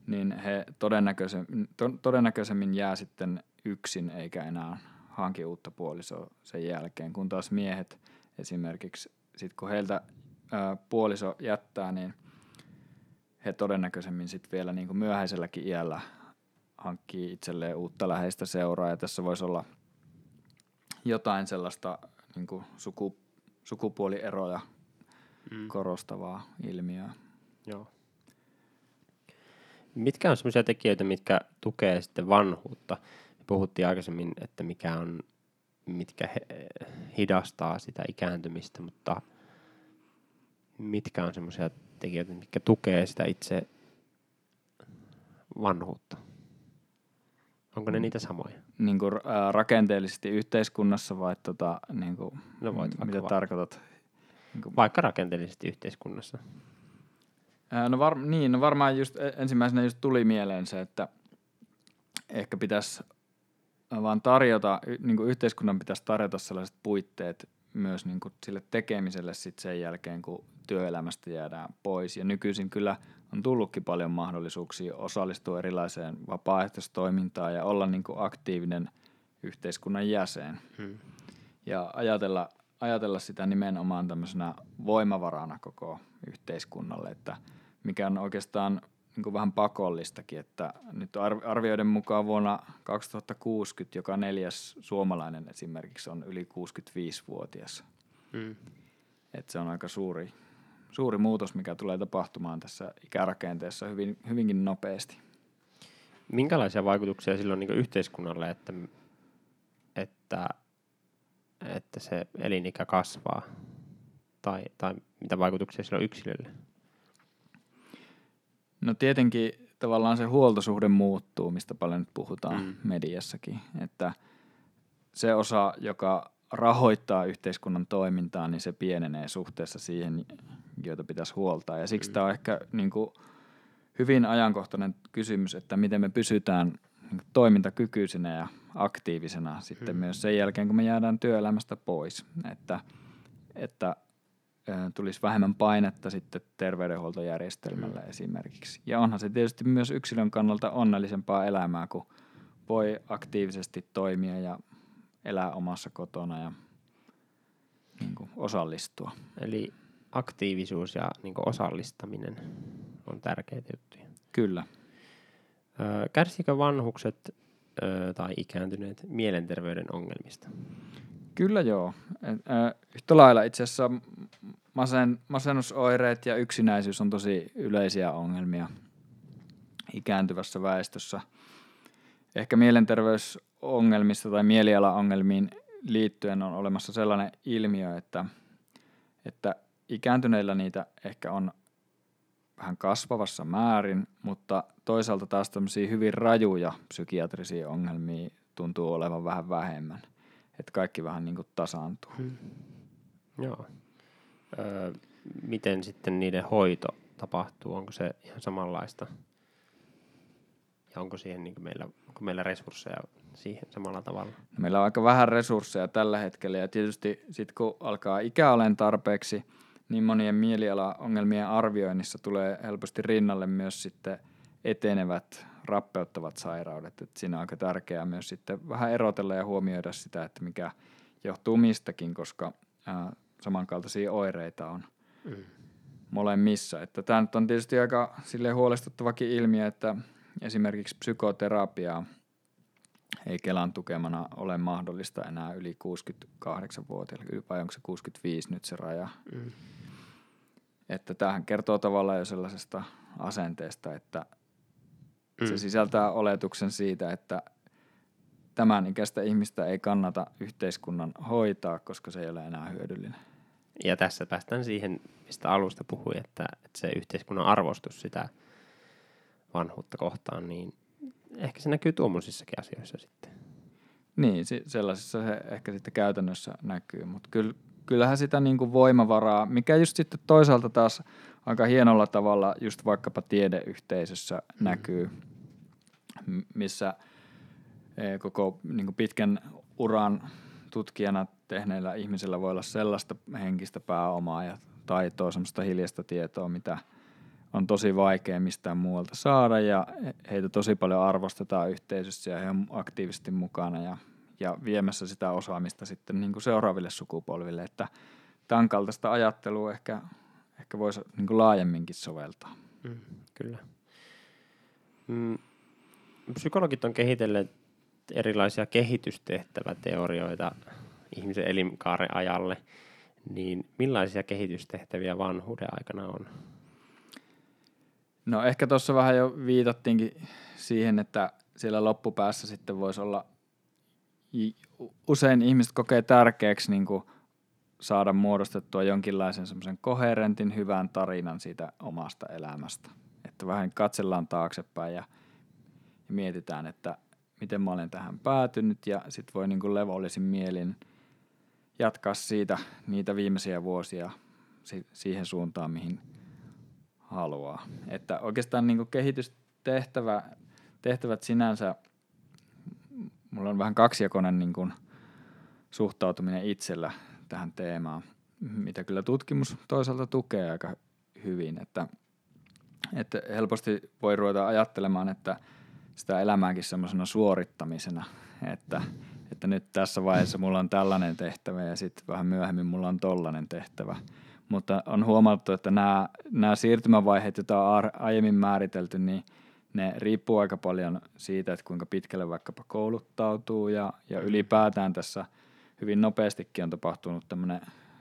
Speaker 4: niin he todennäköisemmin, todennäköisemmin jää sitten yksin eikä enää hanki uutta puolisoa sen jälkeen, kun taas miehet esimerkiksi sit kun heiltä ää, puoliso jättää, niin he todennäköisemmin sit vielä niin kuin myöhäiselläkin iällä hankkii itselleen uutta läheistä seuraa ja tässä voisi olla jotain sellaista niin kuin suku, sukupuolieroja
Speaker 2: Mm.
Speaker 4: korostavaa ilmiöä.
Speaker 2: Joo. Mitkä on sellaisia tekijöitä, mitkä tukee sitten vanhuutta? Puhuttiin aikaisemmin, että mikä on, mitkä he, hidastaa sitä ikääntymistä, mutta mitkä on sellaisia tekijöitä, mitkä tukee sitä itse vanhuutta? Onko ne niitä samoja?
Speaker 4: Niin kuin, ää, rakenteellisesti yhteiskunnassa vai tota, niin kuin,
Speaker 2: No voit
Speaker 4: m- mitä
Speaker 2: va-
Speaker 4: tarkoitat? Niin kuin,
Speaker 2: Vaikka rakenteellisesti yhteiskunnassa.
Speaker 4: Ää, No, var, niin, no varmaan just e- ensimmäisenä just tuli mieleen se, että ehkä pitäisi vaan tarjota, niin kuin yhteiskunnan pitäisi tarjota sellaiset puitteet myös niin kuin sille tekemiselle sit sen jälkeen, kun työelämästä jäädään pois. Ja nykyisin kyllä on tullutkin paljon mahdollisuuksia osallistua erilaiseen vapaaehtoistoimintaan ja olla niin kuin aktiivinen yhteiskunnan jäsen.
Speaker 2: Hmm.
Speaker 4: Ja ajatella, ajatella sitä nimenomaan tämmöisenä voimavarana koko yhteiskunnalle, että mikä on oikeastaan niin kuin vähän pakollistakin, että nyt ar- arvioiden mukaan vuonna 2060 joka neljäs suomalainen esimerkiksi on yli 65-vuotias.
Speaker 2: Hmm.
Speaker 4: Et se on aika suuri, suuri muutos, mikä tulee tapahtumaan tässä ikärakenteessa hyvin, hyvinkin nopeasti.
Speaker 2: Minkälaisia vaikutuksia sillä on niin yhteiskunnalle, että, että, että se elinikä kasvaa? Tai, tai mitä vaikutuksia sillä on yksilölle?
Speaker 4: No tietenkin tavallaan se huoltosuhde muuttuu, mistä paljon nyt puhutaan
Speaker 2: Mm.
Speaker 4: mediassakin, että se osa, joka rahoittaa yhteiskunnan toimintaa, niin se pienenee suhteessa siihen, joita pitäisi huoltaa. Ja siksi
Speaker 2: Mm.
Speaker 4: tämä on ehkä niin kuin hyvin ajankohtainen kysymys, että miten me pysytään niin toimintakykyisenä ja aktiivisena sitten
Speaker 2: Mm.
Speaker 4: myös sen jälkeen, kun me jäädään työelämästä pois. Että, että tulisi vähemmän painetta sitten terveydenhuoltojärjestelmälle esimerkiksi. Ja onhan se tietysti myös yksilön kannalta onnellisempaa elämää, kun voi aktiivisesti toimia ja elää omassa kotona ja niin kuin osallistua.
Speaker 2: Eli aktiivisuus ja niin osallistaminen on tärkeitä juttuja.
Speaker 4: Kyllä.
Speaker 2: Kärsikö vanhukset tai ikääntyneet mielenterveyden ongelmista?
Speaker 4: Kyllä joo. Yhtä lailla itse asiassa masen, masennusoireet ja yksinäisyys on tosi yleisiä ongelmia ikääntyvässä väestössä. Ehkä mielenterveysongelmista tai mielialaongelmiin liittyen on olemassa sellainen ilmiö, että, että ikääntyneillä niitä ehkä on vähän kasvavassa määrin, mutta toisaalta taas tämmöisiä hyvin rajuja psykiatrisia ongelmia tuntuu olevan vähän vähemmän. Että kaikki vähän niin kuin tasaantuu.
Speaker 2: Joo. Öö, miten sitten niiden hoito tapahtuu? Onko se ihan samanlaista? Ja onko siihen niin meillä, onko meillä resursseja siihen samalla tavalla?
Speaker 4: Meillä on aika vähän resursseja tällä hetkellä ja tietysti sitten kun alkaa ikä olen tarpeeksi, niin monien mielialaongelmien arvioinnissa tulee helposti rinnalle myös sitten etenevät rappeuttavat sairaudet. Et siinä on aika tärkeää myös sitten vähän erotella ja huomioida sitä, että mikä johtuu mistäkin, koska ää, samankaltaisia oireita on
Speaker 2: Mm.
Speaker 4: molemmissa. Että tämä nyt on tietysti aika sille huolestuttavakin ilmiö, että esimerkiksi psykoterapiaa ei Kelan tukemana ole mahdollista enää yli 68-vuotiaille, vai onko se 65 nyt se raja.
Speaker 2: Mm.
Speaker 4: Että tämähän kertoo tavallaan jo sellaisesta asenteesta, että
Speaker 2: Mm.
Speaker 4: se sisältää oletuksen siitä, että tämän ikäistä ihmistä ei kannata yhteiskunnan hoitaa, koska se ei ole enää hyödyllinen.
Speaker 2: Ja tässä päästään siihen, mistä alusta puhui, että, että se yhteiskunnan arvostus sitä vanhuutta kohtaan, niin ehkä se näkyy tuommoisissakin asioissa sitten.
Speaker 4: Niin, sellaisessa se ehkä sitten käytännössä näkyy, mutta kyllä, kyllähän sitä niin kuin voimavaraa, mikä just sitten toisaalta taas aika hienolla tavalla just vaikkapa tiedeyhteisössä
Speaker 2: Mm.
Speaker 4: näkyy, missä eh, koko niin kuin pitkän uran tutkijana tehneillä ihmisillä voi olla sellaista henkistä pääomaa ja taitoa, semmoista hiljaista tietoa, mitä on tosi vaikea mistään muualta saada ja heitä tosi paljon arvostetaan yhteisössä ja he on aktiivisesti mukana ja, ja viemässä sitä osaamista sitten niin kuin seuraaville sukupolville, että tämän kaltaista ajattelua ehkä, ehkä voisi niin laajemminkin soveltaa.
Speaker 2: Mm, kyllä. Mm, psykologit on kehitelleet erilaisia kehitystehtäväteorioita ihmisen elinkaaren ajalle, niin millaisia kehitystehtäviä vanhuuden aikana on?
Speaker 4: No ehkä tuossa vähän jo viitattiinkin siihen, että siellä loppupäässä sitten voisi olla, usein ihmiset kokee tärkeäksi niin kuin saada muodostettua jonkinlaisen semmoisen koherentin hyvän tarinan siitä omasta elämästä. Että vähän katsellaan taaksepäin ja, ja mietitään, että miten mä olen tähän päätynyt ja sitten voi niin kuin levollisin mielin jatkaa siitä niitä viimeisiä vuosia siihen suuntaan, mihin haluaa. Että oikeastaan niin kuin kehitystehtävä, tehtävät sinänsä, mulla on vähän kaksijakoinen niin kuin suhtautuminen itsellä tähän teemaan, mitä kyllä tutkimus toisaalta tukee aika hyvin, että, että helposti voi ruveta ajattelemaan, että sitä elämääkin semmoisena suorittamisena, että, että nyt tässä vaiheessa mulla on tällainen tehtävä ja sitten vähän myöhemmin mulla on tollainen tehtävä. Mutta on huomattu, että nämä, nämä siirtymävaiheet, joita on aiemmin määritelty, niin ne riippuu aika paljon siitä, että kuinka pitkälle vaikkapa kouluttautuu ja, ja ylipäätään tässä hyvin nopeastikin on tapahtunut tämmöinen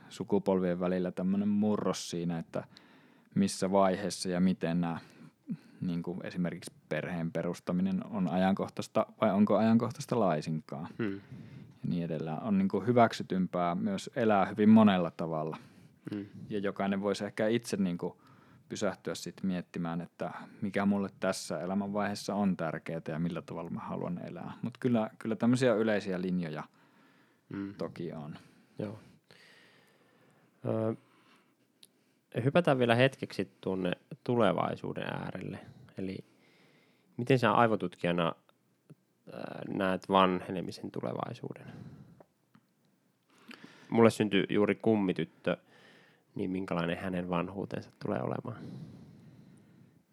Speaker 4: sukupolvien välillä tämmöinen murros siinä, että missä vaiheessa ja miten nämä niin kuin esimerkiksi perheen perustaminen on ajankohtaista vai onko ajankohtaista laisinkaan. Hmm. Ja niin edelleen. On niin kuin hyväksytympää myös elää hyvin monella tavalla. Hmm. Ja jokainen voisi ehkä itse niin kuin pysähtyä sitten miettimään, että mikä mulle tässä elämänvaiheessa on tärkeää ja millä tavalla mä haluan elää. Mutta kyllä, kyllä tämmöisiä yleisiä linjoja hmm. toki on.
Speaker 2: Joo. Hypätään vielä hetkeksi tuonne tulevaisuuden äärelle. Eli miten sä aivotutkijana näet vanhenemisen tulevaisuuden? Mulle syntyi juuri kummityttö, niin minkälainen hänen vanhuutensa tulee olemaan?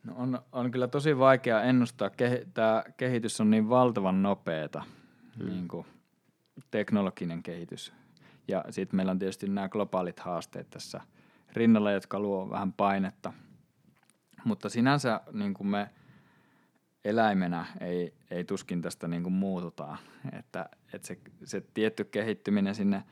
Speaker 4: No on, on kyllä tosi vaikea ennustaa. Kehi, Tämä kehitys on niin valtavan nopeata, hmm. niin kuin teknologinen kehitys. Ja sitten meillä on tietysti nämä globaalit haasteet tässä – rinnalla, jotka luo vähän painetta. Mutta sinänsä niin kuin me eläimenä ei, ei tuskin tästä niin kuin muututaan. Että, että se, se tietty kehittyminen sinne,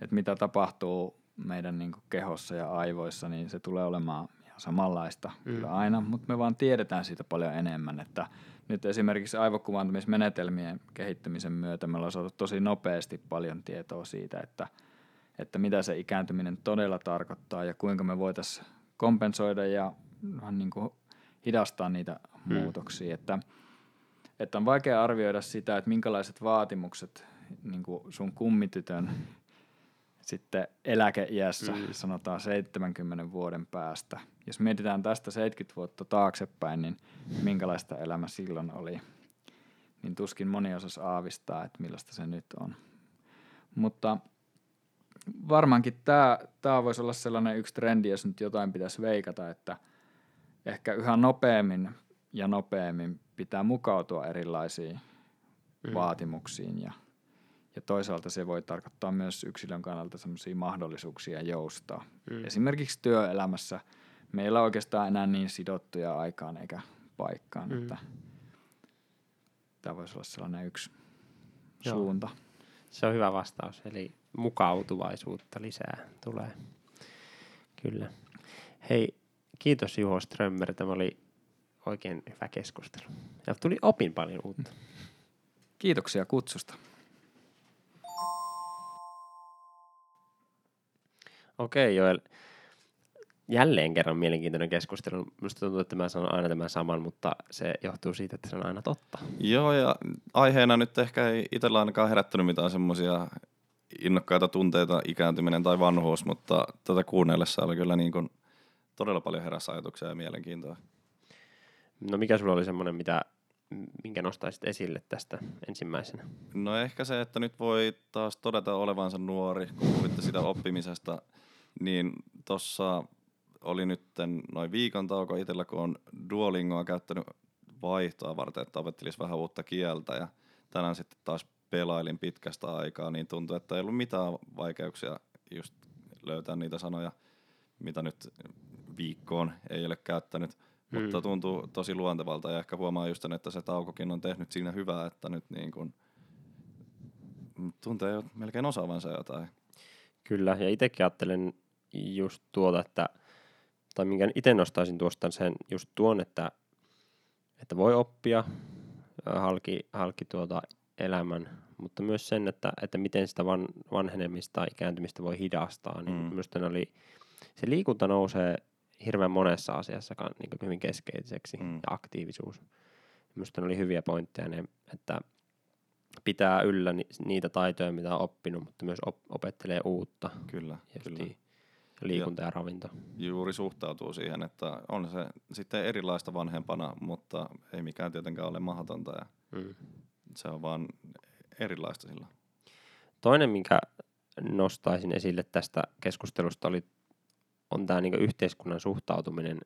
Speaker 4: että mitä tapahtuu meidän niin kuin kehossa ja aivoissa, niin se tulee olemaan ihan samanlaista mm. kyllä aina, mutta me vaan tiedetään siitä paljon enemmän, että nyt esimerkiksi aivokuvantamismenetelmien kehittymisen myötä me ollaan saatu tosi nopeasti paljon tietoa siitä, että – että mitä se ikääntyminen todella tarkoittaa ja kuinka me voitaisiin kompensoida ja vähän niin kuin hidastaa niitä hmm. muutoksia. Että, että on vaikea arvioida sitä, että minkälaiset vaatimukset niin kuin sun kummitytön sitten eläkeiässä, mm. sanotaan 70 vuoden päästä. Jos mietitään tästä 70 vuotta taaksepäin, niin minkälaista elämä silloin oli, niin tuskin moni osasi aavistaa, että millaista se nyt on. Mutta varmaankin tämä, tämä voisi olla sellainen yksi trendi, jos nyt jotain pitäisi veikata, että ehkä yhä nopeammin ja nopeammin pitää mukautua erilaisiin mm. vaatimuksiin ja, ja toisaalta se voi tarkoittaa myös yksilön kannalta sellaisia mahdollisuuksia joustaa. Mm. Esimerkiksi työelämässä meillä on oikeastaan enää niin sidottuja aikaan eikä paikkaan, mm. että tämä voisi olla sellainen yksi Joo. suunta.
Speaker 2: Se on hyvä vastaus, eli mukautuvaisuutta lisää tulee. Kyllä. Hei, kiitos Juho Strömmer, tämä oli oikein hyvä keskustelu. Ja tuli opin paljon uutta.
Speaker 4: Kiitoksia kutsusta.
Speaker 2: Okei Joel, jälleen kerran mielenkiintoinen keskustelu. Minusta tuntuu, että mä sanon aina tämän saman, mutta se johtuu siitä, että se on aina totta.
Speaker 3: Joo, ja aiheena nyt ehkä ei itsellä ainakaan herättänyt mitään semmoisia innokkaita tunteita ikääntyminen tai vanhuus, mutta tätä kuunnellessa oli kyllä niin kuin todella paljon herässä ajatuksia ja mielenkiintoa.
Speaker 2: No mikä sulla oli semmoinen, mitä, minkä nostaisit esille tästä ensimmäisenä?
Speaker 3: No ehkä se, että nyt voi taas todeta olevansa nuori, kun puhuitte sitä oppimisesta, niin tuossa oli nyt noin viikon tauko itsellä, kun on Duolingoa käyttänyt vaihtoa varten, että opettelisi vähän uutta kieltä ja tänään sitten taas pelailin pitkästä aikaa, niin tuntui, että ei ollut mitään vaikeuksia just löytää niitä sanoja, mitä nyt viikkoon ei ole käyttänyt.
Speaker 2: Mm.
Speaker 3: Mutta tuntuu tosi luontevalta ja ehkä huomaa just sen, että se taukokin on tehnyt siinä hyvää, että nyt niin kuin tuntee jo melkein osaavansa jotain.
Speaker 2: Kyllä, ja itsekin ajattelen just tuota, että, tai minkä itse nostaisin tuosta sen just tuon, että, että voi oppia halki, halki tuota elämän, mutta myös sen, että, että miten sitä van, vanhenemista tai ikääntymistä voi hidastaa. Niin
Speaker 3: Mm.
Speaker 2: Minusta oli, se liikunta nousee hirveän monessa asiassa niin hyvin keskeiseksi
Speaker 3: Mm.
Speaker 2: ja aktiivisuus. Minusta ne oli hyviä pointteja ne, että pitää yllä ni, niitä taitoja, mitä on oppinut, mutta myös op, opettelee uutta.
Speaker 3: Kyllä, kyllä.
Speaker 2: Justiin, liikunta ja, ja ravinto.
Speaker 3: Juuri suhtautuu siihen, että on se sitten erilaista vanhempana, mutta ei mikään tietenkään ole mahdotonta ja
Speaker 2: Mm.
Speaker 3: Se on vaan erilaista sillä.
Speaker 2: Toinen, minkä nostaisin esille tästä keskustelusta, oli, on tämä niin yhteiskunnan suhtautuminen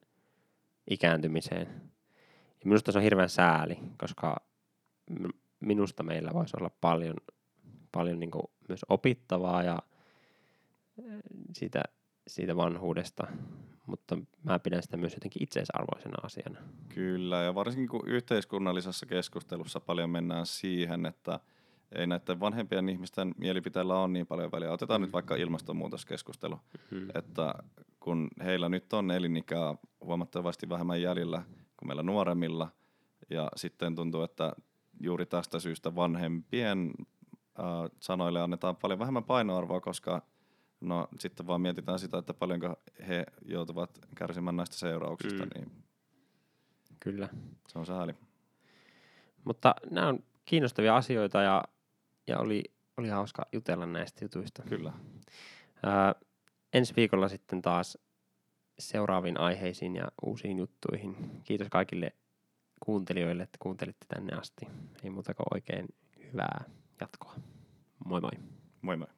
Speaker 2: ikääntymiseen. Ja minusta se on hirveän sääli, koska minusta meillä voisi olla paljon, paljon niin myös opittavaa ja siitä, siitä vanhuudesta, mutta mä pidän sitä myös jotenkin itseisarvoisena asiana.
Speaker 3: Kyllä, ja varsinkin kun yhteiskunnallisessa keskustelussa paljon mennään siihen, että ei näiden vanhempien ihmisten mielipiteillä ole niin paljon väliä. Otetaan
Speaker 2: Mm.
Speaker 3: nyt vaikka ilmastonmuutoskeskustelu,
Speaker 2: Mm.
Speaker 3: että kun heillä nyt on elinikää huomattavasti vähemmän jäljellä kuin meillä nuoremmilla, ja sitten tuntuu, että juuri tästä syystä vanhempien äh, sanoille annetaan paljon vähemmän painoarvoa, koska no sitten vaan mietitään sitä, että paljonko he joutuvat kärsimään näistä seurauksista,
Speaker 2: Mm.
Speaker 3: niin
Speaker 2: Kyllä.
Speaker 3: se on sääli.
Speaker 2: Mutta nämä on kiinnostavia asioita ja, ja oli, oli hauska jutella näistä jutuista.
Speaker 3: Kyllä.
Speaker 2: Ää, ensi viikolla sitten taas seuraaviin aiheisiin ja uusiin juttuihin. Kiitos kaikille kuuntelijoille, että kuuntelitte tänne asti. Ei muuta kuin oikein hyvää jatkoa. Moi moi.
Speaker 3: Moi moi.